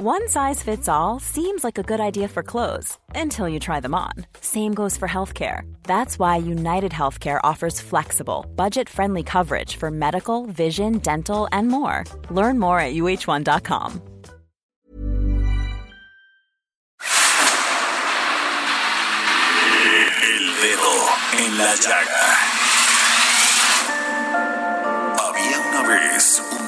One size fits all seems like a good idea for clothes until you try them on. Same goes for healthcare. That's why United Healthcare offers flexible, budget friendly coverage for medical, vision, dental, and more. Learn more at uh1.com. El dedo en la llaga. Había una vez un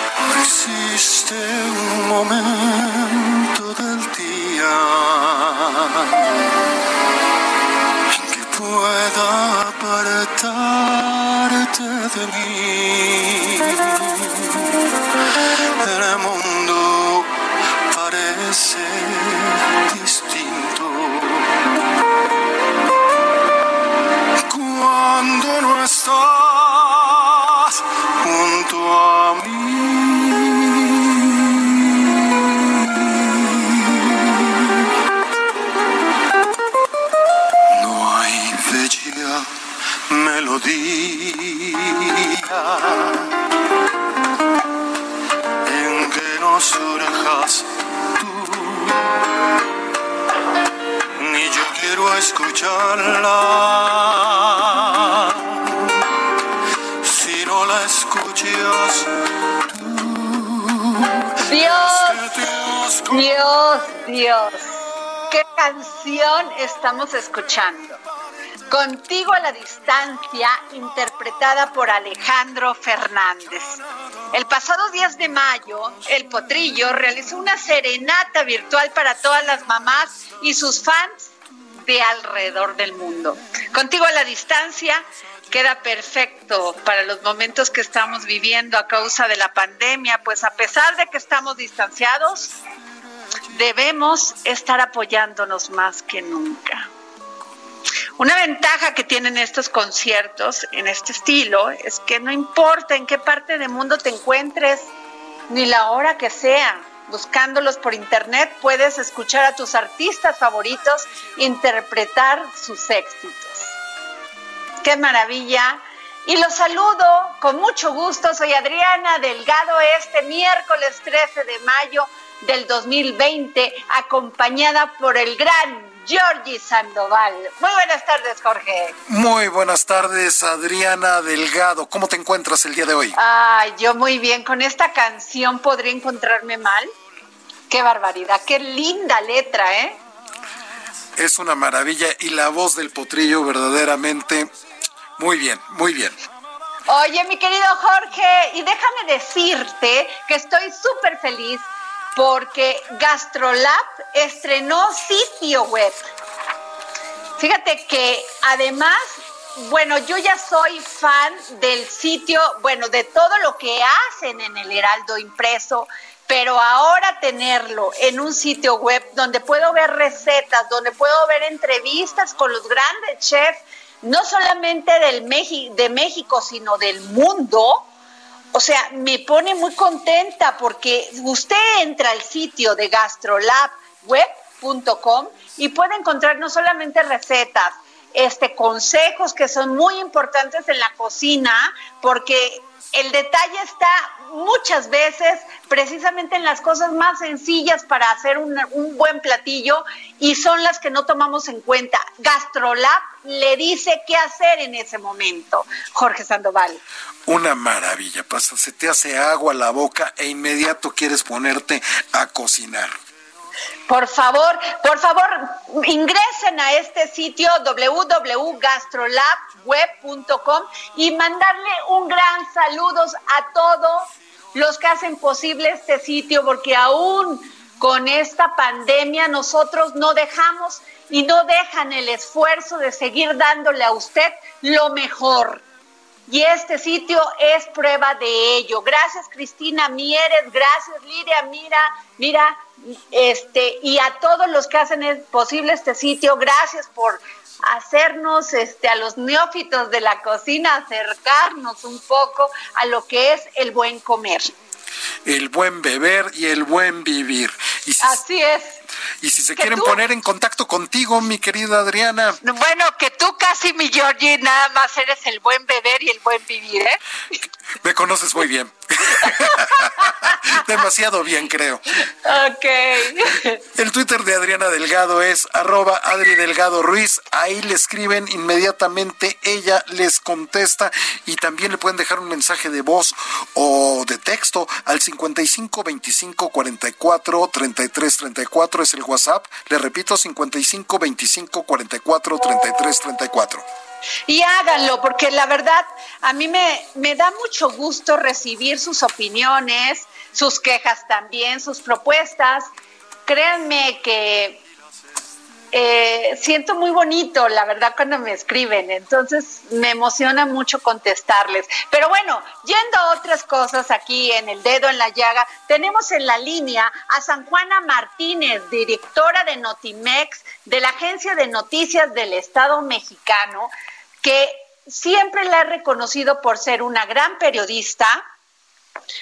Existe un momento del día en que pueda apartarte de mí. El mundo parece distinto cuando no estás melodía en que no surjas tú, ni yo quiero escucharla. Si no la escuchas Dios, que Dios Dios, Dios. ¿Qué canción estamos escuchando? Contigo a la distancia, interpretada por Alejandro Fernández. El pasado 10 de mayo, El Potrillo realizó una serenata virtual para todas las mamás y sus fans de alrededor del mundo. Contigo a la distancia queda perfecto para los momentos que estamos viviendo a causa de la pandemia, pues a pesar de que estamos distanciados, debemos estar apoyándonos más que nunca. Una ventaja que tienen estos conciertos en este estilo es que no importa en qué parte del mundo te encuentres, ni la hora que sea, buscándolos por internet puedes escuchar a tus artistas favoritos interpretar sus éxitos. ¡Qué maravilla! Y los saludo con mucho gusto. Soy Adriana Delgado este miércoles 13 de mayo del 2020, acompañada por el gran Georgie Sandoval. Muy buenas tardes, Jorge. Muy buenas tardes, Adriana Delgado. ¿Cómo te encuentras el día de hoy? Ay, yo muy bien. Con esta canción podría encontrarme mal. Qué barbaridad, qué linda letra, ¿eh? Es una maravilla y la voz del potrillo verdaderamente muy bien, muy bien. Oye, mi querido Jorge, y déjame decirte que estoy súper feliz porque Gastrolab estrenó sitio web. Fíjate que además, bueno, yo ya soy fan del sitio, bueno, de todo lo que hacen en el Heraldo impreso, pero ahora tenerlo en un sitio web donde puedo ver recetas, donde puedo ver entrevistas con los grandes chefs, no solamente del de México, sino del mundo, o sea, me pone muy contenta porque usted entra al sitio de gastrolabweb.com y puede encontrar no solamente recetas, este consejos que son muy importantes en la cocina porque el detalle está muchas veces precisamente en las cosas más sencillas para hacer un, un, buen platillo y son las que no tomamos en cuenta. Gastrolab le dice qué hacer en ese momento, Jorge Sandoval. Una maravilla, pasa, se te hace agua la boca e inmediato quieres ponerte a cocinar. Por favor, por favor, ingresen a este sitio www.gastrolabweb.com y mandarle un gran saludos a todos los que hacen posible este sitio, porque aún con esta pandemia nosotros no dejamos y no dejan el esfuerzo de seguir dándole a usted lo mejor. Y este sitio es prueba de ello. Gracias Cristina Mieres, gracias Lidia, mira, mira, este, y a todos los que hacen posible este sitio, gracias por hacernos este a los neófitos de la cocina acercarnos un poco a lo que es el buen comer el buen beber y el buen vivir. Así es. Y si se quieren poner en contacto contigo, mi querida Adriana. Bueno, que tú casi, mi Georgie, nada más eres el buen beber y el buen vivir, ¿eh? Me conoces muy bien. Demasiado bien, creo. Ok. El Twitter de Adriana Delgado es arroba Adri Delgado Ruiz. Ahí le escriben inmediatamente, ella les contesta y también le pueden dejar un mensaje de voz o de texto al 55 25 44 33 34 es el WhatsApp. Le repito, 55 25 44 33 34. Y háganlo, porque la verdad a mí me, me da mucho gusto recibir sus opiniones, sus quejas también, sus propuestas. Créanme que eh, siento muy bonito, la verdad, cuando me escriben, entonces me emociona mucho contestarles. Pero bueno, yendo a otras cosas aquí en el dedo en la llaga, tenemos en la línea a San Juana Martínez, directora de Notimex, de la Agencia de Noticias del Estado mexicano, que siempre la he reconocido por ser una gran periodista,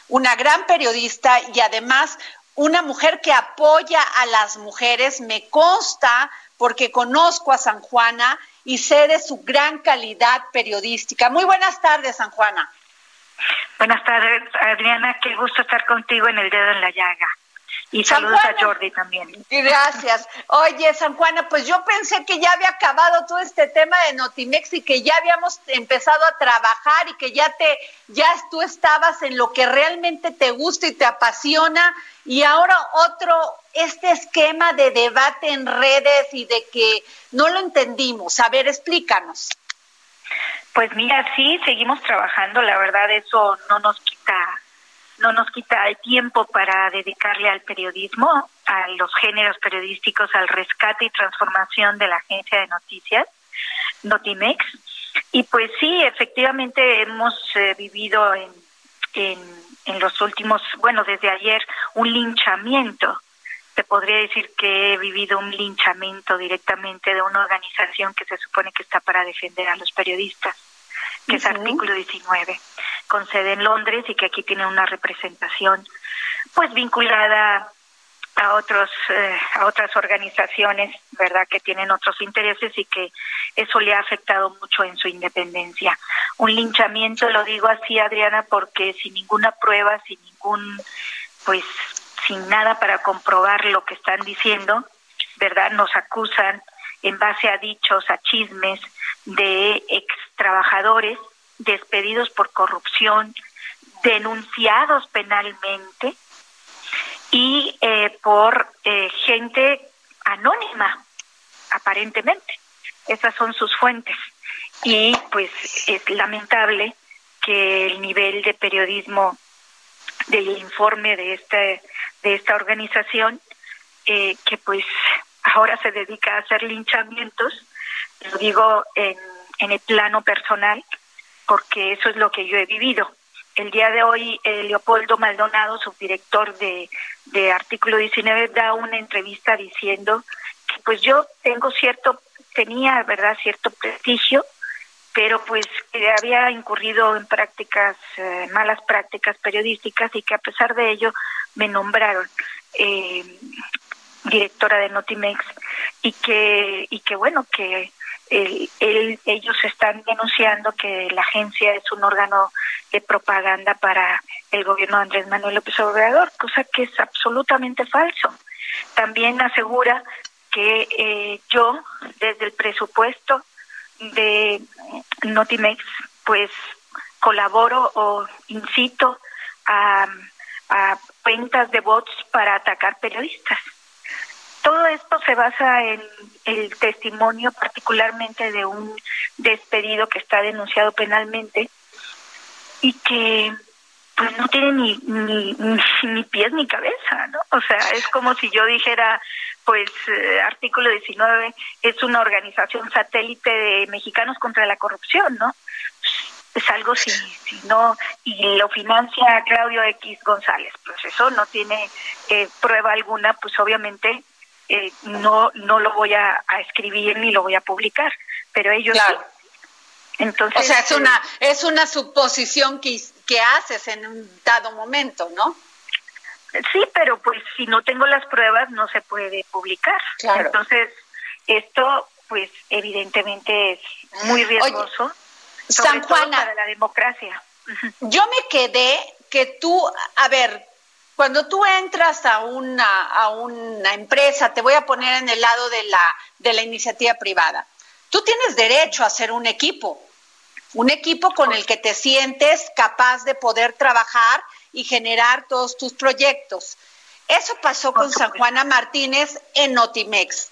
una gran periodista y además una mujer que apoya a las mujeres, me consta porque conozco a San Juana y sé de su gran calidad periodística. Muy buenas tardes, San Juana. Buenas tardes, Adriana. Qué gusto estar contigo en el dedo en la llaga. Y saludos a Jordi también. Gracias. Oye, San Juana, pues yo pensé que ya había acabado todo este tema de Notimex y que ya habíamos empezado a trabajar y que ya te, ya tú estabas en lo que realmente te gusta y te apasiona. Y ahora otro, este esquema de debate en redes y de que no lo entendimos. A ver, explícanos. Pues mira, sí, seguimos trabajando. La verdad, eso no nos quita no nos quita el tiempo para dedicarle al periodismo, a los géneros periodísticos, al rescate y transformación de la agencia de noticias, Notimex. Y pues sí, efectivamente hemos eh, vivido en, en, en los últimos, bueno, desde ayer, un linchamiento. Se podría decir que he vivido un linchamiento directamente de una organización que se supone que está para defender a los periodistas, que es artículo 19 con sede en Londres y que aquí tiene una representación pues vinculada a otros eh, a otras organizaciones verdad que tienen otros intereses y que eso le ha afectado mucho en su independencia. Un linchamiento lo digo así Adriana porque sin ninguna prueba sin ningún pues sin nada para comprobar lo que están diciendo verdad nos acusan en base a dichos a chismes de ex trabajadores despedidos por corrupción, denunciados penalmente y eh, por eh, gente anónima, aparentemente. Esas son sus fuentes. Y pues es lamentable que el nivel de periodismo del informe de este de esta organización eh, que pues ahora se dedica a hacer linchamientos lo digo en, en el plano personal porque eso es lo que yo he vivido. El día de hoy, eh, Leopoldo Maldonado, subdirector de, de Artículo 19, da una entrevista diciendo que pues yo tengo cierto, tenía, ¿verdad?, cierto prestigio, pero pues que había incurrido en prácticas, eh, malas prácticas periodísticas y que a pesar de ello me nombraron eh, directora de Notimex y que, y que bueno, que el, ellos están denunciando que la agencia es un órgano de propaganda para el gobierno de Andrés Manuel López Obrador, cosa que es absolutamente falso. También asegura que eh, yo, desde el presupuesto de Notimex, pues colaboro o incito a, a cuentas de bots para atacar periodistas todo esto se basa en el testimonio particularmente de un despedido que está denunciado penalmente y que pues no tiene ni, ni, ni, pies ni cabeza, ¿no? O sea, es como si yo dijera, pues, eh, artículo 19 es una organización satélite de mexicanos contra la corrupción, ¿no? es algo si, si no, y lo financia Claudio X González, pues eso no tiene eh, prueba alguna, pues obviamente eh, no, no lo voy a, escribir ni lo voy a publicar, pero ellos claro. Entonces, o sea, es una, es una suposición que, que haces en un dado momento, ¿no? Sí, pero pues si no tengo las pruebas no se puede publicar. Entonces, esto pues evidentemente es muy riesgoso. San Juana, para la democracia. Yo me quedé que tú, a ver, cuando tú entras a una, a una empresa, te voy a poner en el lado de la, de la iniciativa privada, tú tienes derecho a hacer un equipo, un equipo con el que te sientes capaz de poder trabajar y generar todos tus proyectos. Eso pasó con San Juana Martínez en Notimex.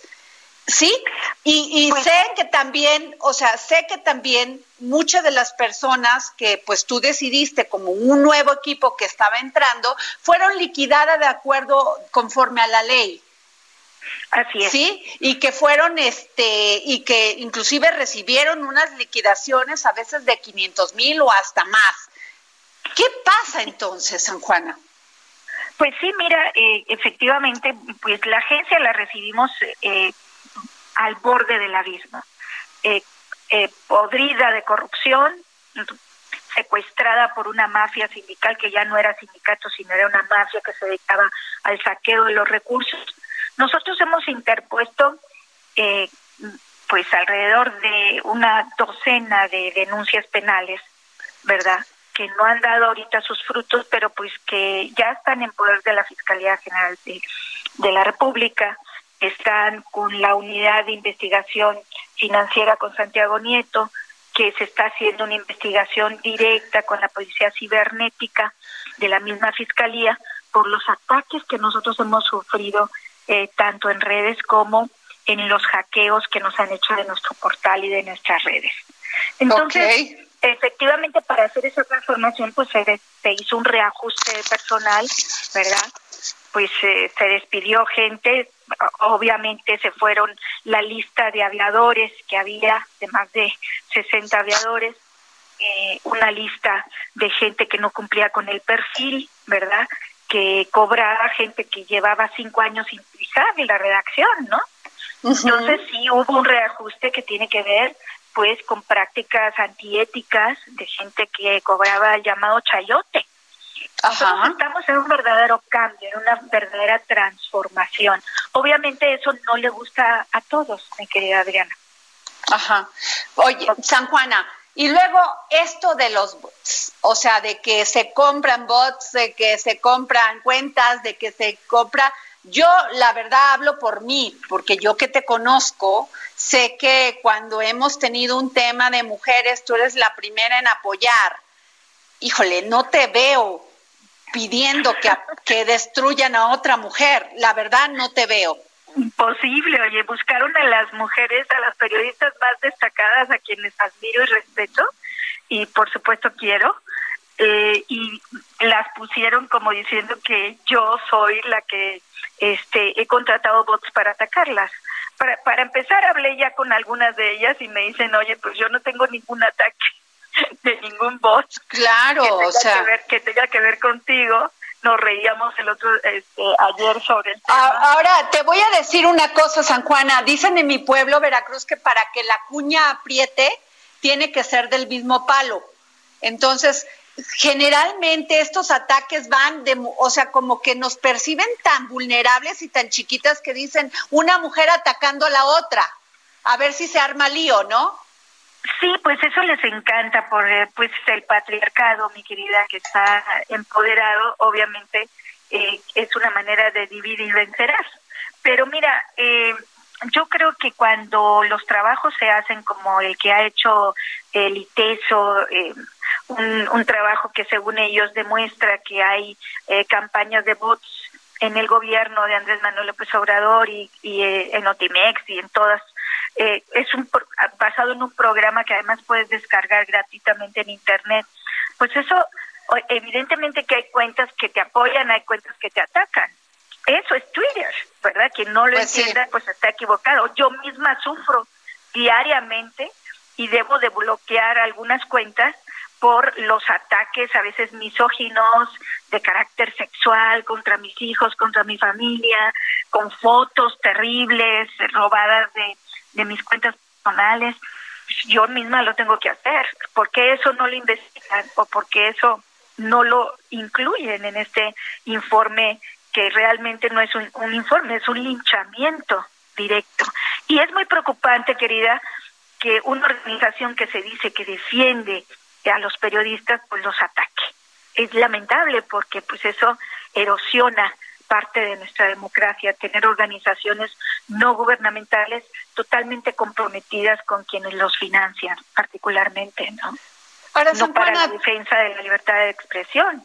Sí, y, pues sé que también, o sea, sé que también muchas de las personas que pues tú decidiste como un nuevo equipo que estaba entrando, fueron liquidadas de acuerdo conforme a la ley. Así es. Sí, y que fueron, este, y que inclusive recibieron unas liquidaciones a veces de 500 mil o hasta más. ¿Qué pasa entonces, San Juana? Pues sí, mira, eh, efectivamente, pues la agencia la recibimos eh, al borde del abismo, eh, eh, podrida de corrupción, secuestrada por una mafia sindical que ya no era sindicato, sino era una mafia que se dedicaba al saqueo de los recursos. Nosotros hemos interpuesto eh, pues alrededor de una docena de denuncias penales, ¿verdad? que no han dado ahorita sus frutos, pero pues que ya están en poder de la Fiscalía General de, de la República están con la unidad de investigación financiera con Santiago Nieto, que se está haciendo una investigación directa con la policía cibernética de la misma fiscalía por los ataques que nosotros hemos sufrido eh, tanto en redes como en los hackeos que nos han hecho de nuestro portal y de nuestras redes. Entonces, efectivamente, para hacer esa transformación, pues se, se hizo un reajuste de personal, ¿verdad? pues eh, se despidió gente, obviamente se fueron la lista de aviadores que había, de más de 60 aviadores, eh, una lista de gente que no cumplía con el perfil, ¿verdad? Que cobraba gente que llevaba cinco años sin pisar en la redacción, ¿no? Entonces sí hubo un reajuste que tiene que ver pues con prácticas antiéticas de gente que cobraba el llamado chayote, estamos en un verdadero cambio, en una verdadera transformación. Obviamente eso no le gusta a todos, mi querida Adriana. Ajá. Oye, San Juana, y luego esto de los bots, o sea, de que se compran bots, de que se compran cuentas, de que se compra... Yo la verdad hablo por mí, porque yo que te conozco, sé que cuando hemos tenido un tema de mujeres, tú eres la primera en apoyar. Híjole, no te veo pidiendo que, que destruyan a otra mujer. La verdad no te veo. Imposible, oye, buscaron a las mujeres, a las periodistas más destacadas, a quienes admiro y respeto, y por supuesto quiero, eh, y las pusieron como diciendo que yo soy la que este he contratado bots para atacarlas. Para, para empezar, hablé ya con algunas de ellas y me dicen, oye, pues yo no tengo ningún ataque de ningún bot. Claro, o sea. Que, tenga que ver contigo. Nos reíamos el otro este, ayer sobre el tema. Ahora, te voy a decir una cosa, San Juana. Dicen en mi pueblo, Veracruz, que para que la cuña apriete, tiene que ser del mismo palo. Entonces, generalmente estos ataques van de, o sea, como que nos perciben tan vulnerables y tan chiquitas que dicen una mujer atacando a la otra. A ver si se arma lío, ¿no? Sí, pues eso les encanta por eh, pues el patriarcado, mi querida, que está empoderado, obviamente eh, es una manera de dividir y vencerás. Pero mira, eh, yo creo que cuando los trabajos se hacen como el que ha hecho el ITESO, un, un, trabajo que según ellos demuestra que hay campañas de bots en el gobierno de Andrés Manuel López Obrador y, y en Otimex y en todas eh, es un basado en un programa que además puedes descargar gratuitamente en internet. Pues eso, evidentemente que hay cuentas que te apoyan, hay cuentas que te atacan. Eso es Twitter, ¿verdad? Quien no lo pues entienda, pues está equivocado. Yo misma sufro diariamente y debo de bloquear algunas cuentas por los ataques a veces misóginos de carácter sexual contra mis hijos, contra mi familia, con fotos terribles robadas de, de mis cuentas personales. Yo misma lo tengo que hacer. ¿Por qué eso no lo investigan o por qué eso no lo incluyen en este informe que realmente no es un, un informe, es un linchamiento directo? Y es muy preocupante, querida, que una organización que se dice que defiende a los periodistas pues los ataque. Es lamentable porque pues eso erosiona parte de nuestra democracia, tener organizaciones no gubernamentales totalmente comprometidas con quienes los financian, particularmente, ¿no? Ahora, no para la defensa de la libertad de expresión.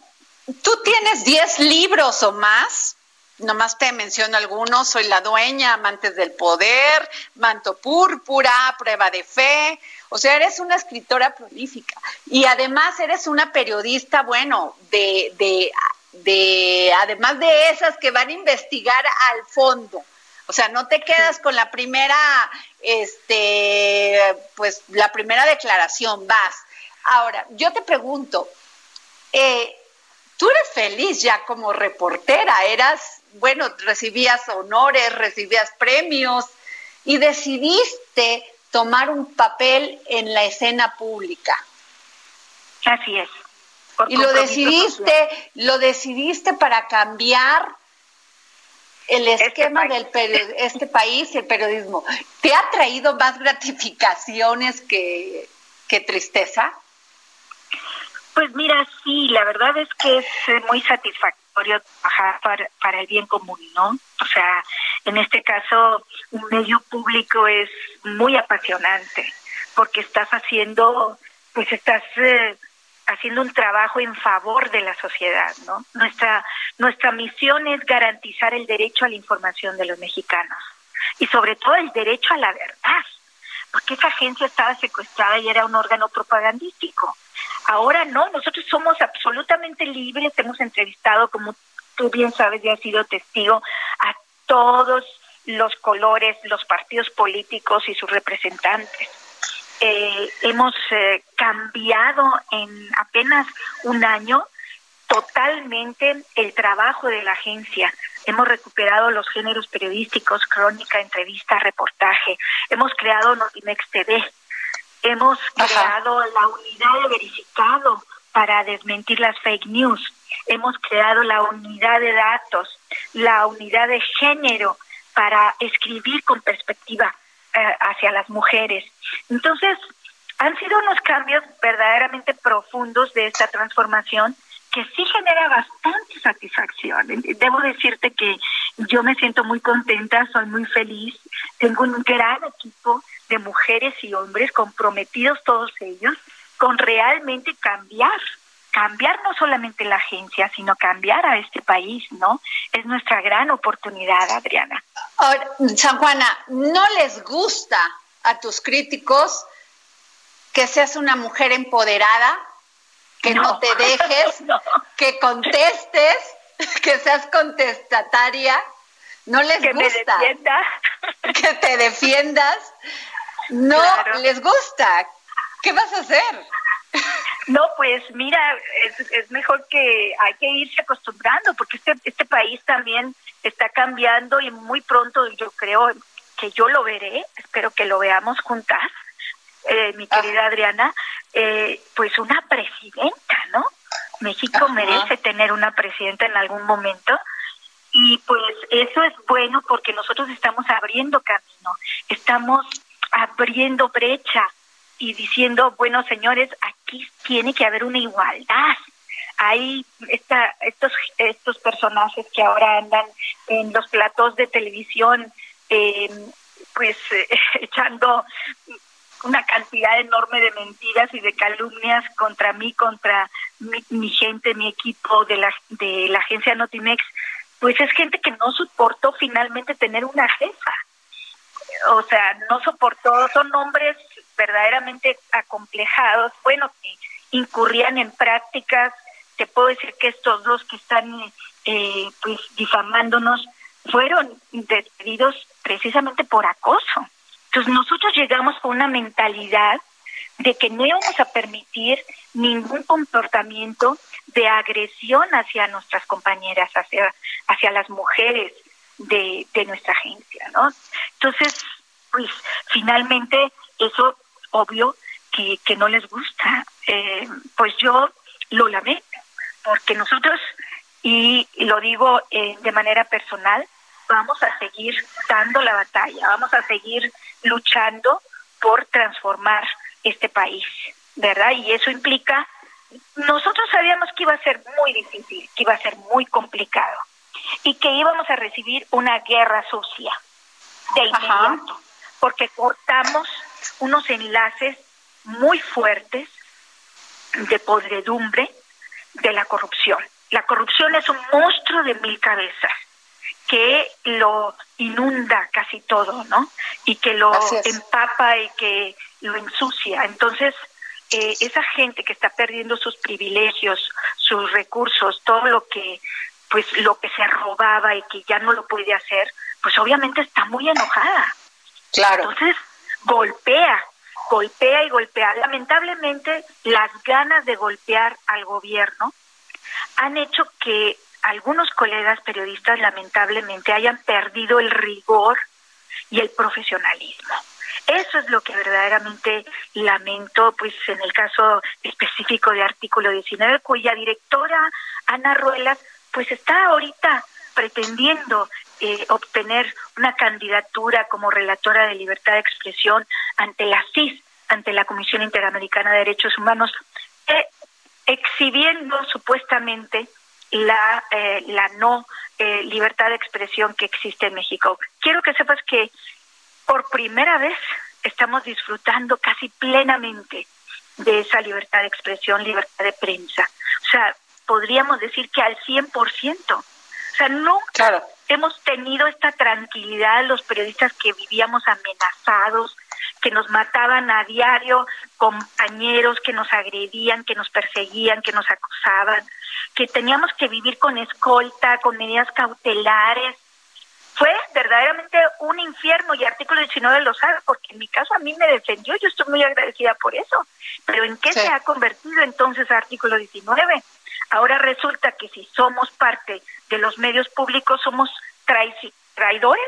Tú tienes 10 libros o más nomás te menciono algunos, soy la dueña, amantes del poder, manto púrpura, prueba de fe, o sea, eres una escritora prolífica y además eres una periodista, bueno, de, de, de, además de esas que van a investigar al fondo. O sea, no te quedas con la primera, este, pues la primera declaración, vas. Ahora, yo te pregunto, eh, tú eres feliz ya como reportera, eras bueno, recibías honores, recibías premios y decidiste tomar un papel en la escena pública. Así es. Y lo decidiste, lo decidiste para cambiar el este esquema del este país, el periodismo. ¿Te ha traído más gratificaciones que, que tristeza? Pues mira, sí, la verdad es que es muy satisfactorio trabajar para, para el bien común, ¿no? O sea, en este caso, un medio público es muy apasionante porque estás haciendo, pues estás eh, haciendo un trabajo en favor de la sociedad, ¿no? Nuestra, nuestra misión es garantizar el derecho a la información de los mexicanos y sobre todo el derecho a la verdad, porque esa agencia estaba secuestrada y era un órgano propagandístico. Ahora no, nosotros somos absolutamente libres, hemos entrevistado, como tú bien sabes y has sido testigo, a todos los colores, los partidos políticos y sus representantes. Eh, hemos eh, cambiado en apenas un año totalmente el trabajo de la agencia. Hemos recuperado los géneros periodísticos, crónica, entrevista, reportaje. Hemos creado Notimex TV, Hemos creado la unidad de verificado para desmentir las fake news. Hemos creado la unidad de datos, la unidad de género para escribir con perspectiva eh, hacia las mujeres. Entonces, han sido unos cambios verdaderamente profundos de esta transformación que sí genera bastante satisfacción. Debo decirte que yo me siento muy contenta, soy muy feliz, tengo un gran equipo de mujeres y hombres comprometidos todos ellos con realmente cambiar, cambiar no solamente la agencia, sino cambiar a este país, ¿no? Es nuestra gran oportunidad, Adriana. Ahora, San Juana, ¿no les gusta a tus críticos que seas una mujer empoderada, que no, te dejes, que contestes, que seas contestataria? ¿No les gusta? Que te defiendas. No les gusta. ¿Qué vas a hacer? No, pues mira, es, es, mejor que hay que irse acostumbrando porque este, este país también está cambiando y muy pronto yo creo que yo lo veré, espero que lo veamos juntas, eh, mi querida Adriana, eh, pues una presidenta, ¿no? México merece tener una presidenta en algún momento y pues eso es bueno porque nosotros estamos abriendo camino, estamos abriendo brecha y diciendo, bueno, señores, aquí tiene que haber una igualdad. Hay esta, estos, estos personajes que ahora andan en los platos de televisión, eh, pues echando una cantidad enorme de mentiras y de calumnias contra mí, contra mi, mi, gente, mi equipo de la, de la agencia Notimex, pues es gente que no soportó finalmente tener una jefa o sea, no soportó, son hombres verdaderamente acomplejados, bueno, que incurrían en prácticas, te puedo decir que estos dos que están eh, pues difamándonos fueron despedidos precisamente por acoso. Entonces nosotros llegamos con una mentalidad de que no íbamos a permitir ningún comportamiento de agresión hacia nuestras compañeras, hacia, hacia las mujeres de, de nuestra agencia, ¿no? Entonces, pues finalmente eso obvio que, que no les gusta. Eh, pues yo lo lamento, porque nosotros, y, lo digo eh, de manera personal, vamos a seguir dando la batalla, vamos a seguir luchando por transformar este país, ¿verdad? Y eso implica, nosotros sabíamos que iba a ser muy difícil, que iba a ser muy complicado y que íbamos a recibir una guerra sucia de inmediato, porque cortamos unos enlaces muy fuertes de podredumbre de la corrupción. La corrupción es un monstruo de mil cabezas que lo inunda casi todo, ¿no? Y que lo empapa y que lo ensucia. Entonces, eh, esa gente que está perdiendo sus privilegios, sus recursos, todo lo que, pues, lo que se robaba y que ya no lo puede hacer, pues obviamente está muy enojada. Claro. Entonces, golpea, golpea y golpea. Lamentablemente, las ganas de golpear al gobierno han hecho que algunos colegas periodistas lamentablemente hayan perdido el rigor y el profesionalismo. Eso es lo que verdaderamente lamento, pues en el caso específico de artículo 19, cuya directora, Ana Ruelas, pues está ahorita pretendiendo eh, obtener una candidatura como relatora de libertad de expresión ante la CIS, ante la Comisión Interamericana de Derechos Humanos, eh, exhibiendo supuestamente la, eh, la no eh, libertad de expresión que existe en México. Quiero que sepas que por primera vez estamos disfrutando casi plenamente de esa libertad de expresión, libertad de prensa. O sea, podríamos decir que al 100%. O sea, nunca hemos tenido esta tranquilidad los periodistas que vivíamos amenazados, que nos mataban a diario, compañeros que nos agredían, que nos perseguían, que nos acusaban, que teníamos que vivir con escolta, con medidas cautelares. Fue verdaderamente un infierno y artículo 19 lo sabe, porque en mi caso a mí me defendió, yo estoy muy agradecida por eso. Pero ¿en qué se ha convertido entonces artículo 19? Ahora resulta que si somos parte de los medios públicos somos traidores,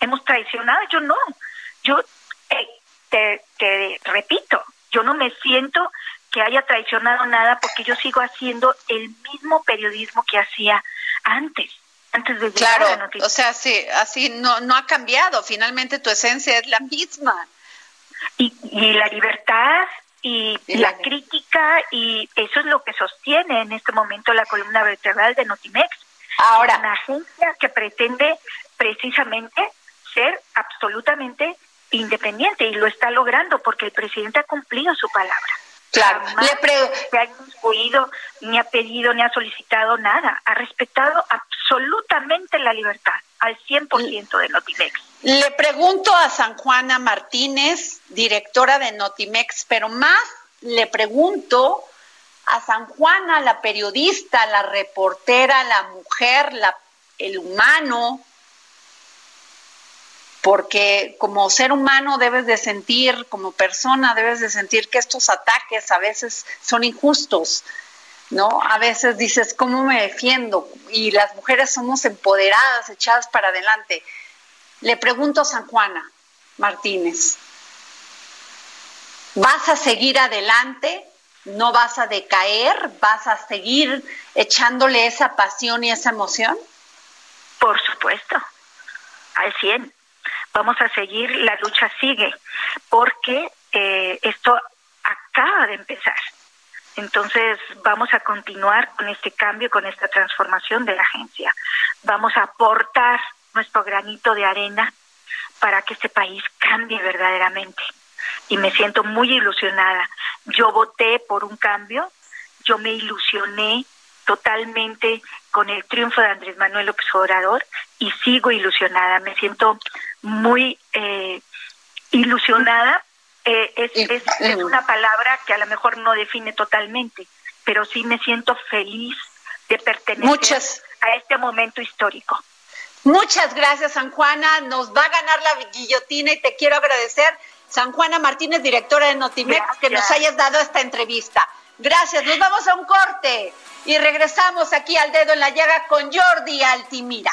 hemos traicionado, yo no. Yo eh, te, te repito, yo no me siento que haya traicionado nada porque yo sigo haciendo el mismo periodismo que hacía antes. Antes de claro, o sea, sí, así no, no ha cambiado. Finalmente tu esencia es la misma. Y, y la libertad y, la, crítica y eso es lo que sostiene en este momento la columna vertebral de Notimex. Ahora, una agencia que pretende precisamente ser absolutamente independiente y lo está logrando porque el presidente ha cumplido su palabra. Claro, le ha instruido, ni ha pedido, ni ha solicitado nada. Ha respetado absolutamente la libertad, al 100% de Notimex. Le pregunto a San Juana Martínez, directora de Notimex, pero más le pregunto a San Juana, la periodista, la reportera, la mujer, la, el humano, porque como ser humano debes de sentir, como persona debes de sentir que estos ataques a veces son injustos, ¿no? A veces dices, ¿cómo me defiendo? Y las mujeres somos empoderadas, echadas para adelante. Le pregunto a San Juana Martínez, ¿vas a seguir adelante? ¿No vas a decaer? ¿Vas a seguir echándole esa pasión y esa emoción? Por supuesto, al 100 vamos a seguir, la lucha sigue, porque eh, esto acaba de empezar. Entonces vamos a continuar con este cambio, con esta transformación de la agencia. Vamos a aportar nuestro granito de arena para que este país cambie verdaderamente. Y me siento muy ilusionada. Yo voté por un cambio, yo me ilusioné totalmente con el triunfo de Andrés Manuel López Obrador y sigo ilusionada. Me siento muy eh, ilusionada. Eh, es, es, es, una palabra que a lo mejor no define totalmente, pero sí me siento feliz de pertenecer a este momento histórico. Muchas gracias, San Juana. Nos va a ganar la guillotina y te quiero agradecer San Juana Martínez, directora de Notimex, que nos hayas dado esta entrevista. Gracias, nos vamos a un corte y regresamos aquí al dedo en la llaga con Jordi Altimira.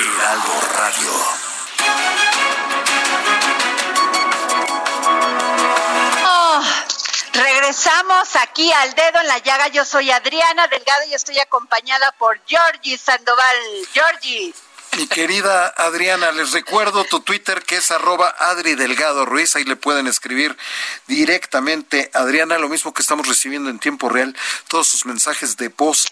Heraldo Radio. Oh, regresamos aquí al dedo en la llaga. Yo soy Adriana Delgado y estoy acompañada por Georgie Sandoval. Georgie. Mi querida Adriana, les recuerdo tu Twitter que es arroba Adri Delgado Ruiz, ahí le pueden escribir directamente Adriana, lo mismo que estamos recibiendo en tiempo real, todos sus mensajes de voz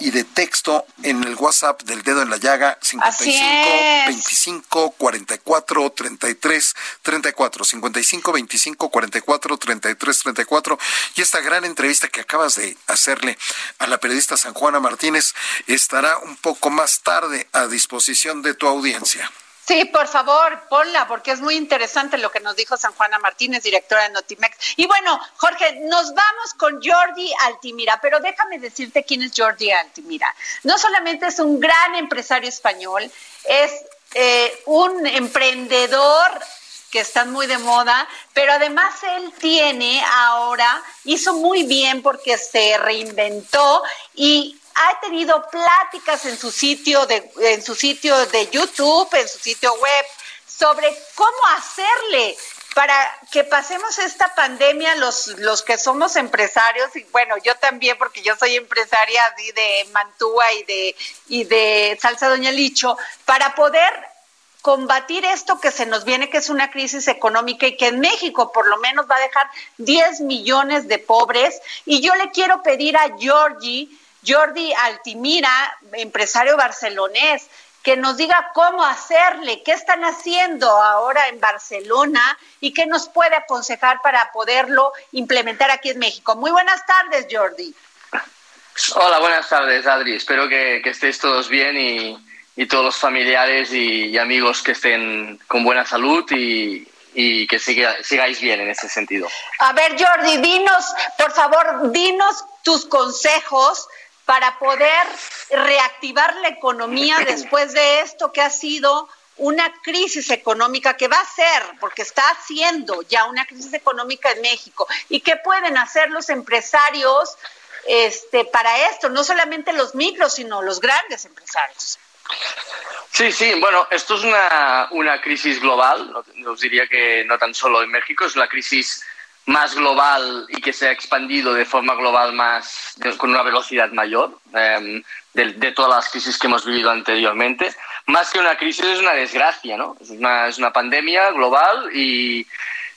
y de texto en el WhatsApp del dedo en la llaga 55 es. 25 44 33 34 55 25 44 33 34 y esta gran entrevista que acabas de hacerle a la periodista San Juana Martínez estará un poco más tarde a disposición de tu audiencia. Sí, por favor, ponla, porque es muy interesante lo que nos dijo San Juana Martínez, directora de Notimex. Y bueno, Jorge, nos vamos con Jordi Altimira, pero déjame decirte quién es Jordi Altimira. No solamente es un gran empresario español, es eh, un emprendedor que están muy de moda, pero además él tiene ahora, hizo muy bien porque se reinventó y ha tenido pláticas en su sitio de en su sitio de YouTube, en su sitio web sobre cómo hacerle para que pasemos esta pandemia los los que somos empresarios y bueno, yo también porque yo soy empresaria de Mantúa y de y de Salsa Doña Licho, para poder combatir esto que se nos viene, que es una crisis económica y que en México por lo menos va a dejar 10 millones de pobres. Y yo le quiero pedir a Georgie Jordi Altimira, empresario barcelonés, que nos diga cómo hacerle, qué están haciendo ahora en Barcelona y qué nos puede aconsejar para poderlo implementar aquí en México. Muy buenas tardes, Jordi. Hola, buenas tardes, Adri. Espero que, que estéis todos bien y, y todos los familiares y, y, amigos que estén con buena salud y, y que siga, sigáis bien en ese sentido. A ver, Jordi, dinos, por favor, dinos tus consejos para poder reactivar la economía después de esto que ha sido una crisis económica que va a ser, porque está haciendo ya una crisis económica en México. ¿Y qué pueden hacer los empresarios este, para esto? No solamente los micros, sino los grandes empresarios. Sí, sí, bueno, esto es una, una crisis global, os diría que no tan solo en México, es la crisis más global y que se ha expandido de forma global más con una velocidad mayor eh, de, de, todas las crisis que hemos vivido anteriormente. Más que una crisis es una desgracia, ¿no? Es una, es una pandemia global y,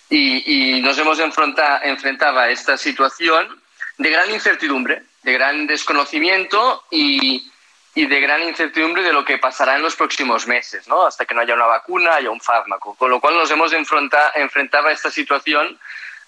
y, y nos hemos enfrenta, enfrentado a esta situación de gran incertidumbre, de gran desconocimiento y, y de gran incertidumbre de lo que pasará en los próximos meses, ¿no? Hasta que no haya una vacuna, haya un fármaco. Con lo cual nos hemos enfrentado a esta situación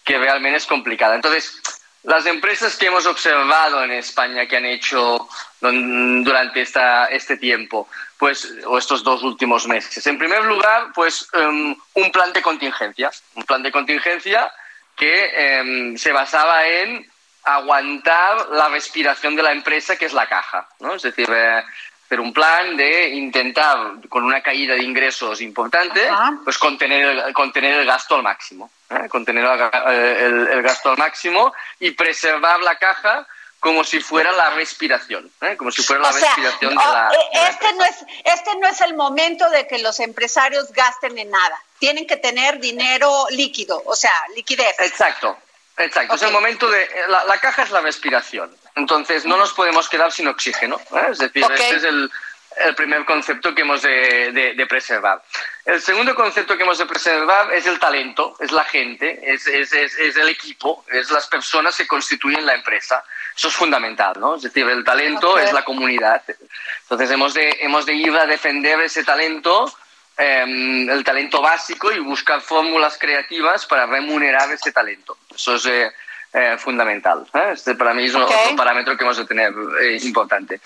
que realmente es complicada. Entonces, las empresas que hemos observado en España que han hecho durante esta, este tiempo, pues, o estos dos últimos meses. En primer lugar, pues, um, un plan de contingencia. Un plan de contingencia que um, se basaba en aguantar la respiración de la empresa, que es la caja. ¿no? Es decir, eh, pero un plan de intentar, con una caída de ingresos importante, Ajá. pues contener, contener el gasto al máximo. ¿eh? Contener el, el, gasto al máximo y preservar la caja como si fuera la respiración, ¿eh? como si fuera la o sea, respiración de la. Este, no es, este no es el momento de que los empresarios gasten en nada. Tienen que tener dinero líquido, o sea, liquidez. Exacto, exacto. Okay. Es el momento de. La, la caja es la respiración. Entonces, no nos podemos quedar sin oxígeno. ¿eh? Es decir, okay. este es el, el primer concepto que hemos de, preservar. El segundo concepto que hemos de preservar es el talento, es la gente, es, es, es, el equipo, es las personas que constituyen la empresa. Eso es fundamental, ¿no? Es decir, el talento es la comunidad. Entonces hemos de, hemos de ir a defender ese talento, em, el talento básico y buscar fórmulas creativas para remunerar ese talento. Eso es... Eh, eh, fundamental. ¿eh? Este para mí es otro parámetro que hemos de tener eh, importante.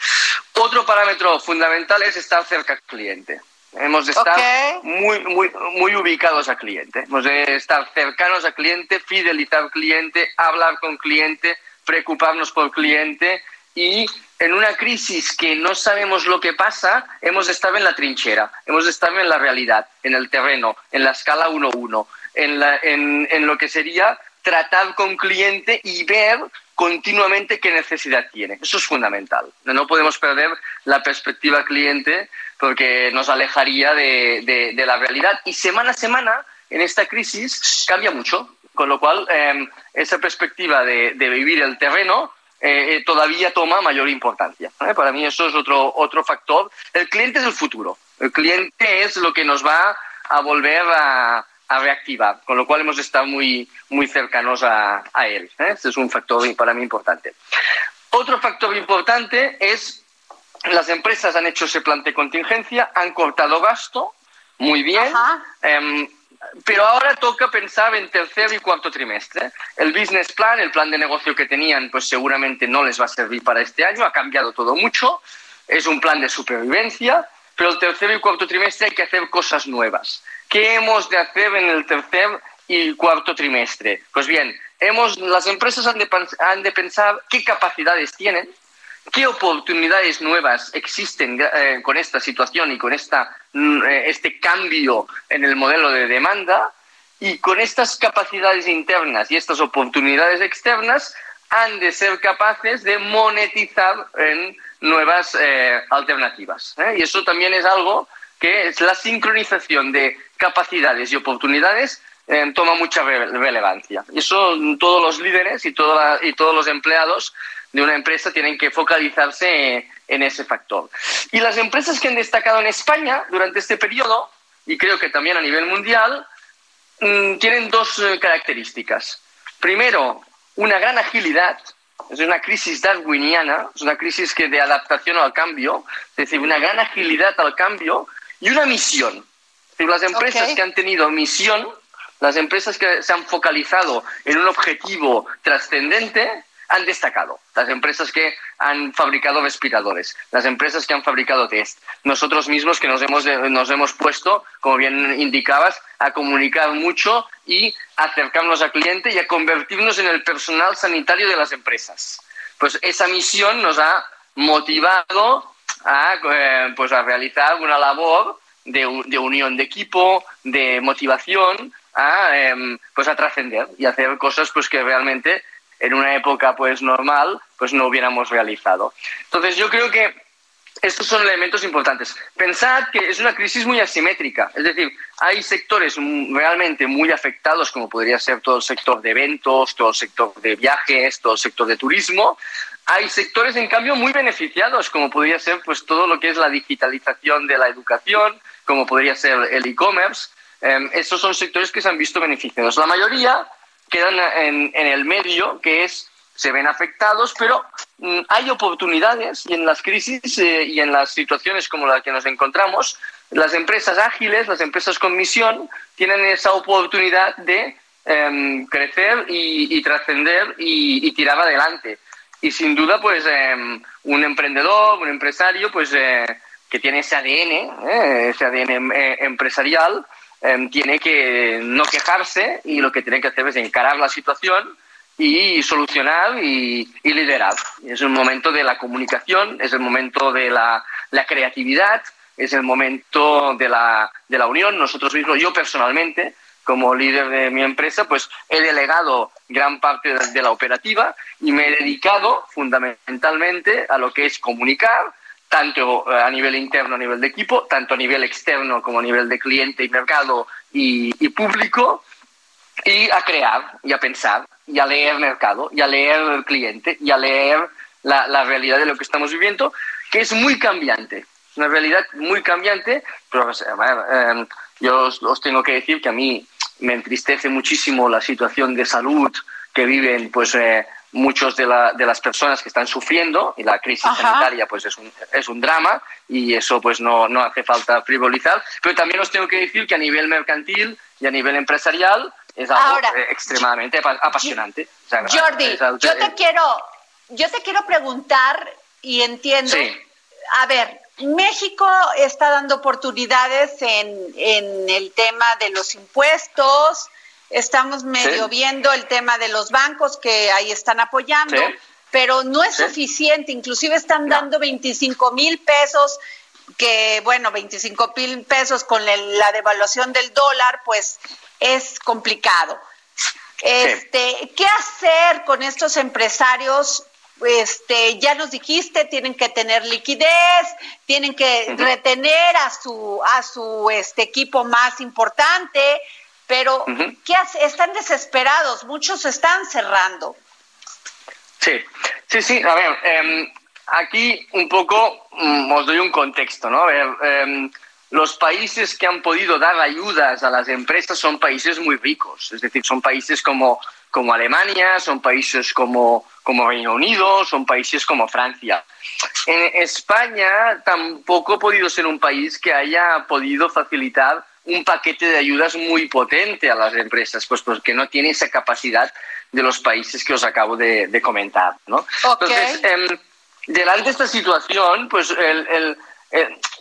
Otro parámetro fundamental es estar cerca al cliente. Hemos de estar muy, muy, muy ubicados al cliente. Hemos de estar cercanos al cliente, fidelizar al cliente, hablar con el cliente, preocuparnos por el cliente y en una crisis que no sabemos lo que pasa, hemos de estar en la trinchera, hemos de estar en la realidad, en el terreno, en la escala 1-1, en, en, en lo que sería tratar con cliente y ver continuamente qué necesidad tiene. Eso es fundamental. No podemos perder la perspectiva cliente porque nos alejaría de, la realidad. Y semana a semana, en esta crisis, cambia mucho. Con lo cual, em, esa perspectiva de, vivir el terreno eh, eh, todavía toma mayor importancia. Para mí eso es otro, otro factor. El cliente es el futuro. El cliente es lo que nos va a volver a, a reactivar, con lo cual hemos estado muy, muy cercanos a, a él. ¿eh? Este es un factor para mí importante. Otro factor importante es las empresas han hecho ese plan de contingencia, han cortado gasto, muy bien, em, pero ahora toca pensar en tercer y cuarto trimestre. El business plan, el plan de negocio que tenían, pues seguramente no les va a servir para este año, ha cambiado todo mucho, es un plan de supervivencia, pero el tercer y cuarto trimestre hay que hacer cosas nuevas. ¿Qué hemos de hacer en el tercer y cuarto trimestre? Pues bien, hemos, las empresas han de, pensar qué capacidades tienen, qué oportunidades nuevas existen eh, con esta situación y con esta, mm, eh, este cambio en el modelo de demanda y con estas capacidades internas y estas oportunidades externas han de ser capaces de monetizar en nuevas eh, alternativas. Y eso también es algo que es la sincronización de capacidades y oportunidades eh, toma mucha relevancia. Y eso todos los líderes y, y todos los empleados de una empresa tienen que focalizarse en ese factor. Y las empresas que han destacado en España durante este periodo, y creo que también a nivel mundial, mm, tienen dos eh, características. Primero, una gran agilidad, es una crisis darwiniana, es una crisis que de adaptación al cambio, es decir, una gran agilidad al cambio y una misión. Las empresas que han tenido misión, las empresas que se han focalizado en un objetivo trascendente, han destacado. Las empresas que han fabricado respiradores, las empresas que han fabricado test, nosotros mismos que nos hemos, nos hemos puesto, como bien indicabas, a comunicar mucho y acercarnos al cliente y a convertirnos en el personal sanitario de las empresas. Pues esa misión nos ha motivado a, eh, pues a realizar una labor de, de, unión de equipo, de motivación, a, em, pues a trascender y hacer cosas pues que realmente en una época pues normal pues no hubiéramos realizado. Entonces yo creo que estos son elementos importantes. Pensad que es una crisis muy asimétrica, es decir, hay sectores realmente muy afectados, como podría ser todo el sector de eventos, todo el sector de viajes, todo el sector de turismo, hay sectores, en cambio, muy beneficiados, como podría ser pues, todo lo que es la digitalización de la educación, como podría ser el e-commerce. Eh, estos son sectores que se han visto beneficiados. La mayoría quedan en, el medio, que es se ven afectados, pero mm, hay oportunidades y en las crisis eh, y en las situaciones como la que nos encontramos, las empresas ágiles, las empresas con misión, tienen esa oportunidad de em, crecer y, trascender y, tirar adelante. Y sin duda, pues em, un emprendedor, un empresario, pues eh, que tiene ese ADN, eh, ese ADN eh, empresarial, em, tiene que no quejarse y lo que tiene que hacer es encarar la situación y solucionar y, liderar. Es el momento de la comunicación, es el momento de la, la creatividad, es el momento de la, de la unión. Nosotros mismos, yo personalmente, como líder de mi empresa, pues he delegado gran parte de la operativa y me he dedicado fundamentalmente a lo que es comunicar, tanto eh, a nivel interno, a nivel de equipo, tanto a nivel externo como a nivel de cliente y mercado y, público, y a crear y a pensar y a leer mercado y a leer el cliente y a leer la, la realidad de lo que estamos viviendo, que es muy cambiante Es una realidad muy cambiante, pero eh, yo os, tengo que decir que a mí me entristece muchísimo la situación de salud que viven pues eh, muchos de, de, las personas que están sufriendo y la crisis sanitaria pues es un, es un drama y eso pues no, no hace falta frivolizar. Pero también os tengo que decir que a nivel mercantil y a nivel empresarial es algo eh, extremadamente apasionante. Jordi yo te quiero yo te quiero preguntar y entiendo a ver México está dando oportunidades en, en el tema de los impuestos Estamos medio viendo el tema de los bancos que ahí están apoyando, pero no es suficiente. Inclusive están dando 25 mil pesos, que bueno, 25 mil pesos con la devaluación del dólar, pues es complicado. Este, ¿qué hacer con estos empresarios? Este, ya nos dijiste, tienen que tener liquidez, tienen que retener a su a su este equipo más importante, pero ¿qué hace? están desesperados, muchos están cerrando. Sí, sí, sí, a ver, em, aquí un poco mm, os doy un contexto, ¿no? A ver, em, los países que han podido dar ayudas a las empresas son países muy ricos, es decir, son países como, como Alemania, son países como, como Reino Unido, son países como Francia. En España tampoco ha podido ser un país que haya podido facilitar un paquete de ayudas muy potente a las empresas, pues porque no tiene esa capacidad de los países que os acabo de, comentar, ¿no? Entonces, em, delante de esta situación, pues el,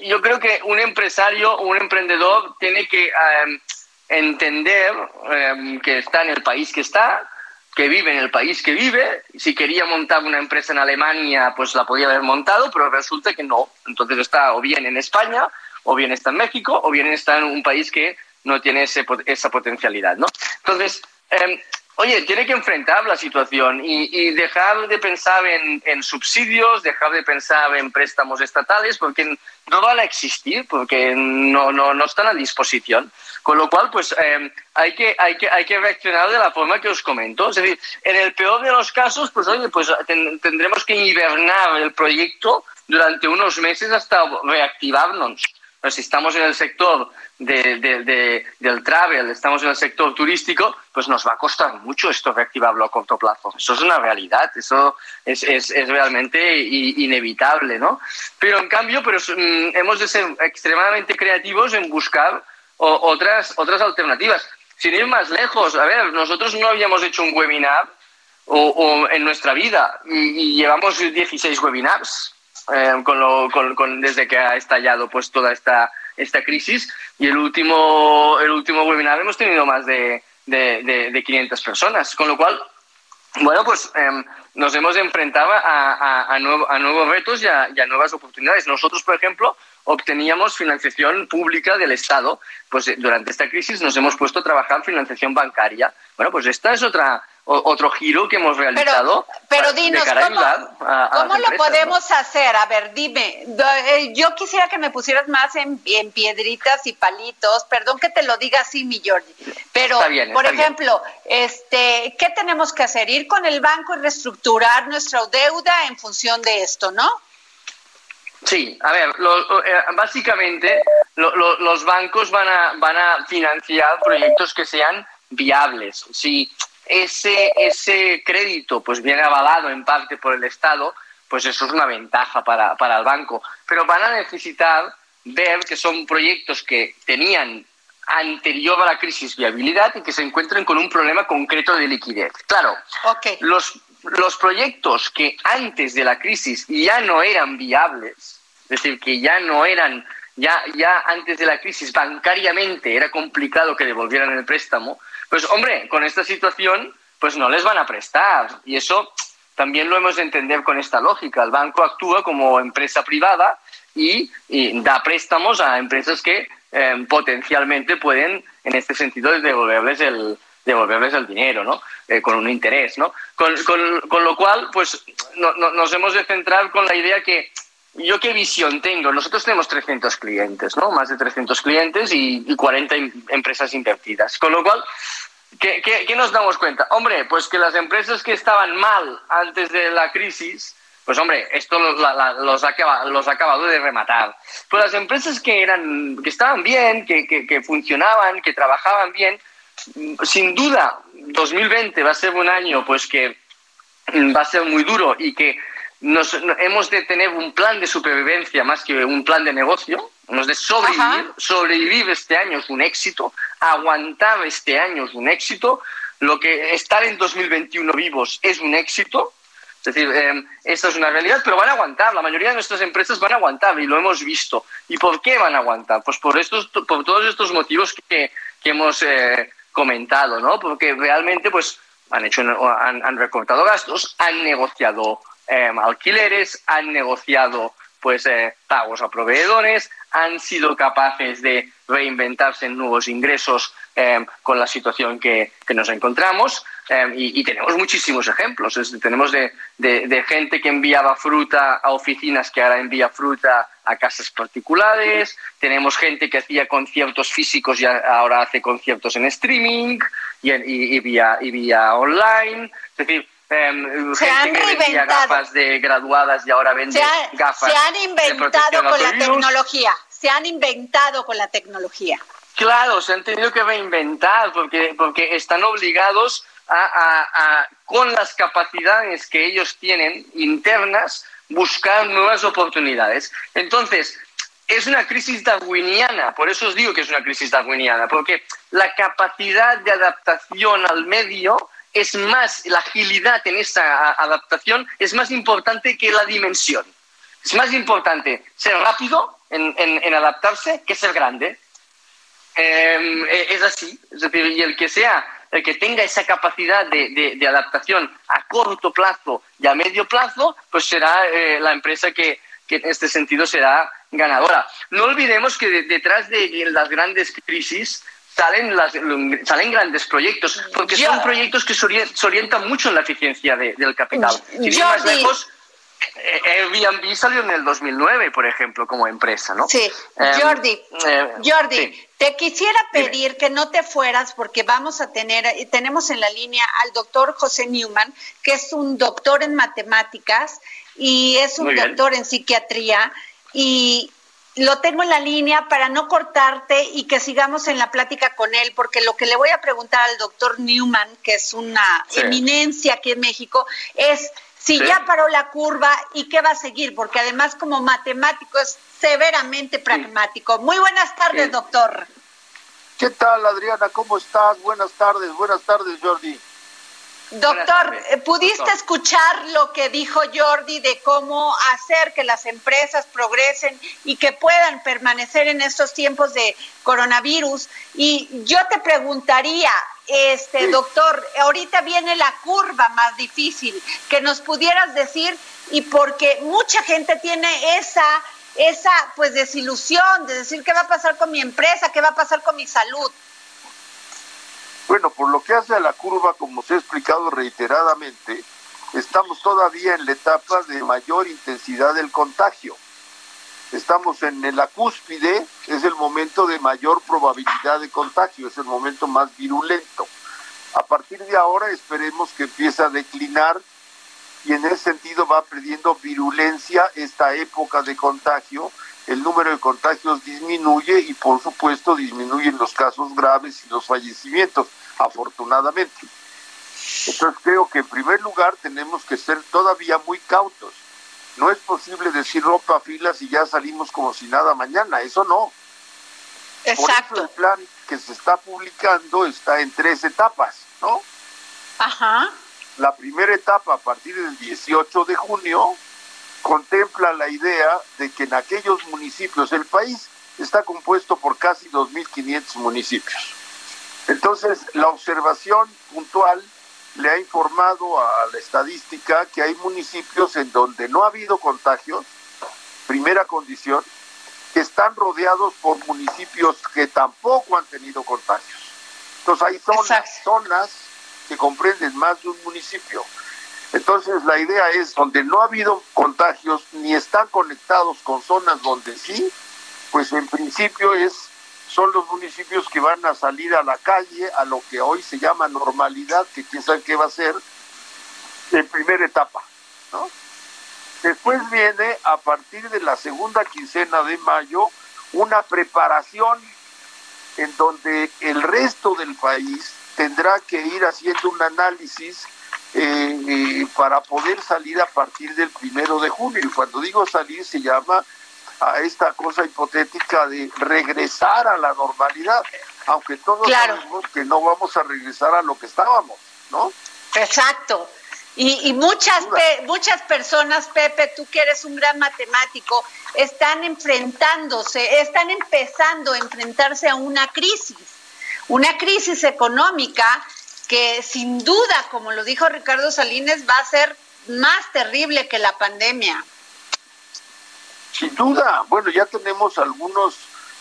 yo creo que un empresario o un emprendedor tiene que em, entender em, que está en el país que está, que vive en el país que vive. Si quería montar una empresa en Alemania, pues la podía haber montado, pero resulta que no. Entonces está o bien en España o bien está en México o bien está en un país que no tiene esa potencialidad, ¿no? Entonces, em, oye, tiene que enfrentar la situación y, dejar de pensar en, subsidios, dejar de pensar en préstamos estatales, porque no van a existir, porque no, no, no están a disposición. Con lo cual, pues em, hay, que, hay, que, hay que reaccionar de la forma que os comento. Es decir, en el peor de los casos, pues oye, pues tendremos que hibernar el proyecto durante unos meses hasta reactivarnos si estamos en el sector del travel, estamos en el sector turístico, pues nos va a costar mucho esto reactivarlo a corto plazo. Eso es una realidad, eso es, realmente inevitable, ¿no? Pero en cambio, pero, mm, hemos de ser extremadamente creativos en buscar otras, otras alternativas. Sin ir más lejos, a ver, nosotros no habíamos hecho un webinar o, en nuestra vida y llevamos 16 webinars eh, con lo, con, desde que ha estallado pues toda esta, esta crisis y el último, el último webinar hemos tenido más de, de, de, 500 personas, con lo cual, bueno, pues em, nos hemos enfrentado a, a, nuevos retos y a, nuevas oportunidades. Nosotros, por ejemplo, obteníamos financiación pública del Estado, pues durante esta crisis nos hemos puesto a trabajar financiación bancaria. Bueno, pues esta es otra otro giro que hemos realizado. Pero, dinos, ¿cómo, lo podemos hacer? A ver, dime, eh, yo quisiera que me pusieras más en, piedritas y palitos, perdón que te lo diga así, mi Jordi, pero, por ejemplo, este, ¿qué tenemos que hacer? Ir con el banco y reestructurar nuestra deuda en función de esto, ¿no? Sí, a ver, eh, básicamente los bancos van a, van a financiar proyectos que sean viables. Si ese, ese crédito pues viene avalado en parte por el Estado, pues eso es una ventaja para, para el banco. Pero van a necesitar ver que son proyectos que tenían anterior a la crisis viabilidad y que se encuentren con un problema concreto de liquidez. Claro, los, los proyectos que antes de la crisis ya no eran viables, es decir, que ya no eran, ya, ya antes de la crisis bancariamente era complicado que devolvieran el préstamo, pues hombre, con esta situación, pues no les van a prestar. Y eso también lo hemos de entender con esta lógica. El banco actúa como empresa privada y, da préstamos a empresas que eh, potencialmente pueden, en este sentido, devolverles el, devolverles el dinero, ¿no? Eh, con un interés, ¿no? Con, con, lo cual, pues nos hemos de centrar con la idea que yo qué visión tengo. Nosotros tenemos 300 clientes, ¿no? Más de 300 clientes y, y 40 empresas invertidas. Con lo cual, ¿qué, ¿qué, nos damos cuenta? Hombre, pues que las empresas que estaban mal antes de la crisis, pues hombre, esto los, ha, los ha acabado de rematar. Pero las empresas que, eran, que estaban bien, que, que, funcionaban, que trabajaban bien, sin duda 2020 va a ser un año pues que va a ser muy duro y que nos, hemos de tener un plan de supervivencia más que un plan de negocio, hemos de sobrevivir, sobrevivir este año es un éxito, aguantar este año es un éxito, lo que estar en 2021 vivos es un éxito, es decir, eh, esta es una realidad, pero van a aguantar, la mayoría de nuestras empresas van a aguantar y lo hemos visto. ¿Y por qué van a aguantar? Pues por, estos, por todos estos motivos que, que hemos eh, comentado, ¿no? Porque realmente pues han, hecho, han, han recortado gastos, han negociado Em, alquileres, han negociado pues eh, pagos a proveedores, han sido capaces de reinventarse en nuevos ingresos em, con la situación que, nos encontramos em, y, tenemos muchísimos ejemplos. tenemos de, gente que enviaba fruta a oficinas que ahora envía fruta a casas particulares, tenemos gente que hacía conciertos físicos y ahora hace conciertos en streaming y, y, vía, y vía online. Es decir, eh, se han que gafas de graduadas y ahora vende gafas. Se han inventado con la tecnología. Se han inventado con la tecnología. Claro, se han tenido que reinventar porque, porque están obligados a, con las capacidades que ellos tienen internas, buscar nuevas oportunidades. Entonces, es una crisis darwiniana, por eso os digo que es una crisis darwiniana, porque la capacidad de adaptación al medio es más, la agilidad en esa adaptación es más importante que la dimensión. Es más importante ser rápido en, adaptarse que ser grande. Em, e, es así. Es decir, y el que sea, el que tenga esa capacidad de, adaptación a corto plazo y a medio plazo, pues será eh, la empresa que, en este sentido será ganadora. No olvidemos que detrás de las grandes crisis salen, las, salen grandes proyectos, porque son proyectos que se orientan mucho en la eficiencia del capital. Ir más lejos, eh, Airbnb salió en el 2009, por ejemplo, como empresa, ¿no? Sí, em, Jordi, eh, Jordi, te quisiera pedir que no te fueras porque vamos a tener, tenemos en la línea al doctor José Newman, que es un doctor en matemáticas y es un doctor en psiquiatría y lo tengo en la línea para no cortarte y que sigamos en la plática con él, porque lo que le voy a preguntar al doctor Newman, que es una eminencia aquí en México, es si ya paró la curva y qué va a seguir, porque además como matemático es severamente pragmático. Muy buenas tardes, doctor. ¿Qué tal, Adriana? ¿Cómo estás? Buenas tardes, buenas tardes, Jordi. Doctor, eh, ¿pudiste escuchar lo que dijo Jordi de cómo hacer que las empresas progresen y que puedan permanecer en estos tiempos de coronavirus? Y yo te preguntaría, este doctor, ahorita viene la curva más difícil, que nos pudieras decir y porque mucha gente tiene esa esa pues desilusión de decir qué va a pasar con mi empresa, qué va a pasar con mi salud. Bueno, por lo que hace a la curva, como se ha explicado reiteradamente, estamos todavía en la etapa de mayor intensidad del contagio. Estamos en la cúspide, es el momento de mayor probabilidad de contagio, es el momento más virulento. A partir de ahora esperemos que empiece a declinar y en ese sentido va perdiendo virulencia esta época de contagio, el número de contagios disminuye y por supuesto disminuyen los casos graves y los fallecimientos afortunadamente. Entonces creo que en primer lugar tenemos que ser todavía muy cautos. No es posible decir ropa filas y ya salimos como si nada mañana, eso no. Exacto. Por eso el plan que se está publicando está en tres etapas, ¿no? Ajá. La primera etapa a partir del 18 de junio contempla la idea de que en aquellos municipios, el país está compuesto por casi 2.500 municipios. Entonces, la observación puntual le ha informado a la estadística que hay municipios en donde no ha habido contagios, primera condición, que están rodeados por municipios que tampoco han tenido contagios. Entonces hay zonas, zonas que comprenden más de un municipio. Entonces la idea es donde no ha habido contagios ni están conectados con zonas donde sí, pues en principio es son los municipios que van a salir a la calle a lo que hoy se llama normalidad, que quién sabe qué va a ser en primera etapa, ¿no? Después viene, a partir de la segunda quincena de mayo, una preparación en donde el resto del país tendrá que ir haciendo un análisis eh, para poder salir a partir del primero de junio. Y cuando digo salir se llama a esta cosa hipotética de regresar a la normalidad, aunque todos sabemos que no vamos a regresar a lo que estábamos, ¿no? Exacto. Y, muchas, muchas personas, Pepe, tú que eres un gran matemático, están enfrentándose, están empezando a enfrentarse a una crisis, una crisis económica que sin duda, como lo dijo Ricardo Salines, va a ser más terrible que la pandemia. Sin duda, bueno, ya tenemos algunos,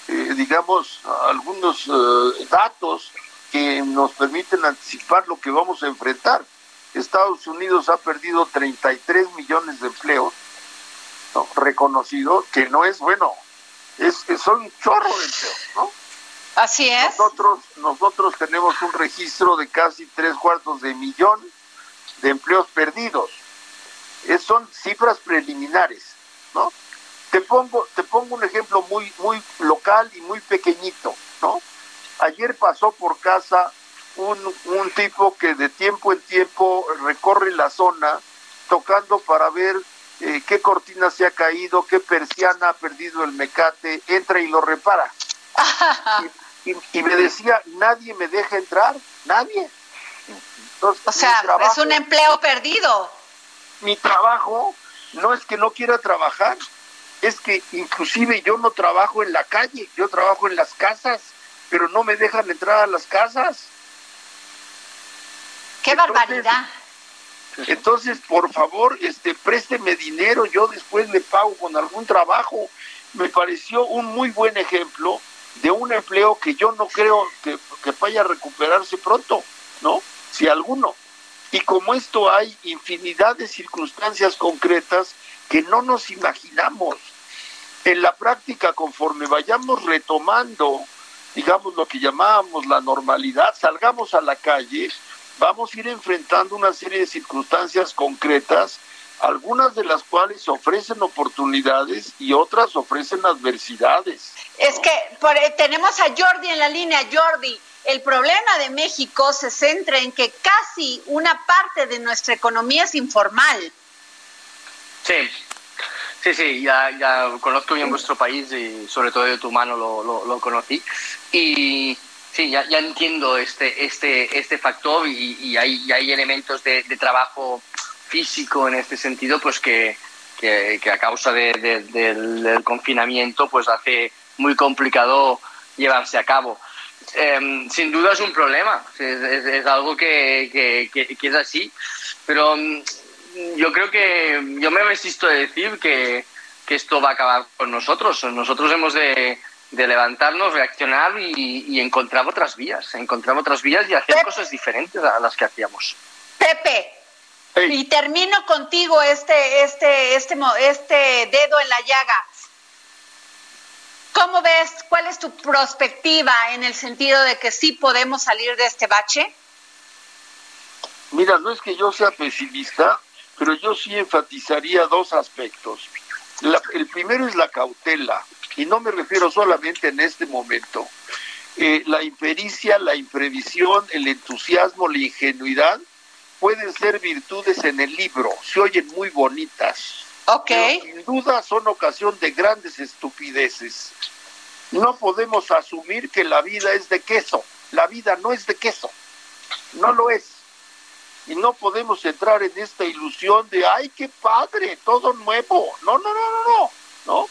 eh, digamos, algunos eh, datos que nos permiten anticipar lo que vamos a enfrentar. Estados Unidos ha perdido 33 millones de empleos ¿no? reconocidos, que no es bueno, es, son un chorro de empleos, ¿no? Así es. Nosotros, nosotros tenemos un registro de casi tres cuartos de millón de empleos perdidos. Es, son cifras preliminares, ¿no? Te pongo, te pongo un ejemplo muy, muy local y muy pequeñito, ¿no? Ayer pasó por casa un, un tipo que de tiempo en tiempo recorre la zona tocando para ver eh, qué cortina se ha caído, qué persiana ha perdido el mecate, entra y lo repara. y, me decía, nadie me deja entrar, nadie. o sea, es un empleo perdido. Mi trabajo no es que no quiera trabajar, es que inclusive yo no trabajo en la calle, yo trabajo en las casas, pero no me dejan entrar a las casas. ¡Qué barbaridad! Entonces, por favor, este, présteme dinero, yo después le pago con algún trabajo. Me pareció un muy buen ejemplo empleo que yo no creo que, vaya a recuperarse pronto, ¿no? Si alguno. Y como esto hay infinidad de circunstancias concretas que no nos imaginamos. En la práctica, conforme vayamos retomando, digamos, lo que llamábamos la normalidad, salgamos a la calle, vamos a ir enfrentando una serie de circunstancias concretas, algunas de las cuales ofrecen oportunidades y otras ofrecen adversidades. Es que eh, tenemos a Jordi en la línea. Jordi, el problema de México se centra en que casi una parte de nuestra economía es informal. Sí, sí, sí, ya, ya conozco bien vuestro país y sobre todo de tu mano lo, lo, conocí. Y sí, ya, ya entiendo este, este, este factor y, hay, hay elementos de, trabajo físico en este sentido, pues que, que, a causa del, confinamiento, pues hace muy complicado llevarse a cabo. Em, sin duda es un problema, es, algo que, que, es así, pero mm, yo creo que yo me resisto a decir que, que esto va a acabar con nosotros. Nosotros hemos de, de levantarnos, reaccionar y, encontrar otras vías, encontrar otras vías y hacer cosas diferentes a las que hacíamos. Pepe, y termino contigo este, este, este, este dedo en la llaga. ¿Cómo ves? ¿Cuál es tu perspectiva en el sentido de que sí podemos salir de este bache? Mira, no es que yo sea pesimista, pero yo sí enfatizaría dos aspectos. el primero es la cautela, y no me refiero solamente en este momento. Eh, la impericia, la imprevisión, el entusiasmo, la ingenuidad pueden ser virtudes en el libro, se oyen muy bonitas. Ok. sin duda son ocasión de grandes estupideces. No podemos asumir que la vida es de queso. La vida no es de queso. No lo es y no podemos entrar en esta ilusión de ay qué padre todo nuevo no no no no no no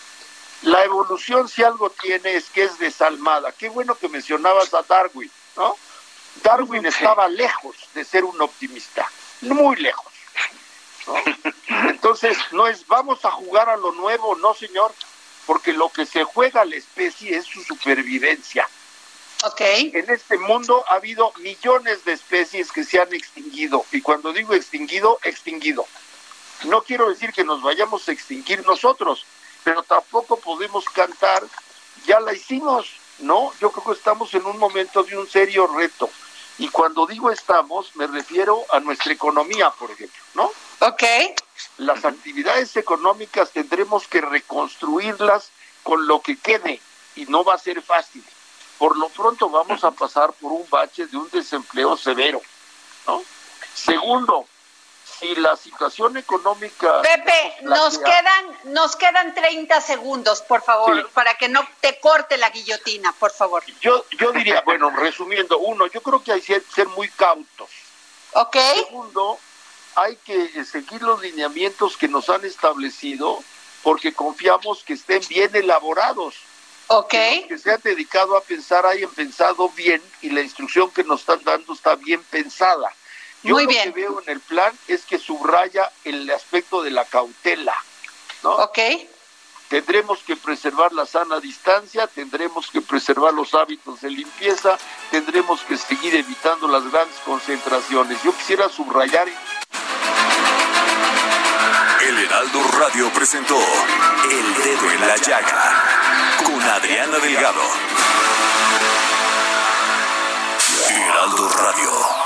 la evolución si algo tiene es que es desalmada qué bueno que mencionabas a Darwin no Darwin estaba lejos de ser un optimista muy lejos entonces no es vamos a jugar a lo nuevo no señor porque lo que se juega a la especie es su supervivencia en este mundo ha habido millones de especies que se han extinguido. Y cuando digo extinguido, extinguido. No quiero decir que nos vayamos a extinguir nosotros, pero tampoco podemos cantar, ya la hicimos, ¿no? Yo creo que estamos en un momento de un serio reto. Y cuando digo estamos, me refiero a nuestra economía, por ejemplo, ¿no? Ok. Las actividades económicas tendremos que reconstruirlas con lo que quede y no va a ser fácil. Por lo pronto vamos a pasar por un bache de un desempleo severo, ¿no? Segundo, si la situación económica Pepe, nos quedan nos quedan 30 segundos, por favor, para que no te corte la guillotina, por favor. Yo yo diría, bueno, resumiendo, uno, yo creo que hay que ser muy cautos. Ok. Segundo, hay que seguir los lineamientos que nos han establecido porque confiamos que estén bien elaborados. Ok. Que, se han dedicado a pensar, hayan pensado bien y la instrucción que nos están dando está bien pensada. Yo Muy lo bien. que veo en el plan es que subraya el aspecto de la cautela, ¿no? Ok. Tendremos que preservar la sana distancia, tendremos que preservar los hábitos de limpieza, tendremos que seguir evitando las grandes concentraciones. Yo quisiera subrayar El Heraldo Radio presentó El Dedo en la Llaga con Adriana Delgado. Heraldo Radio.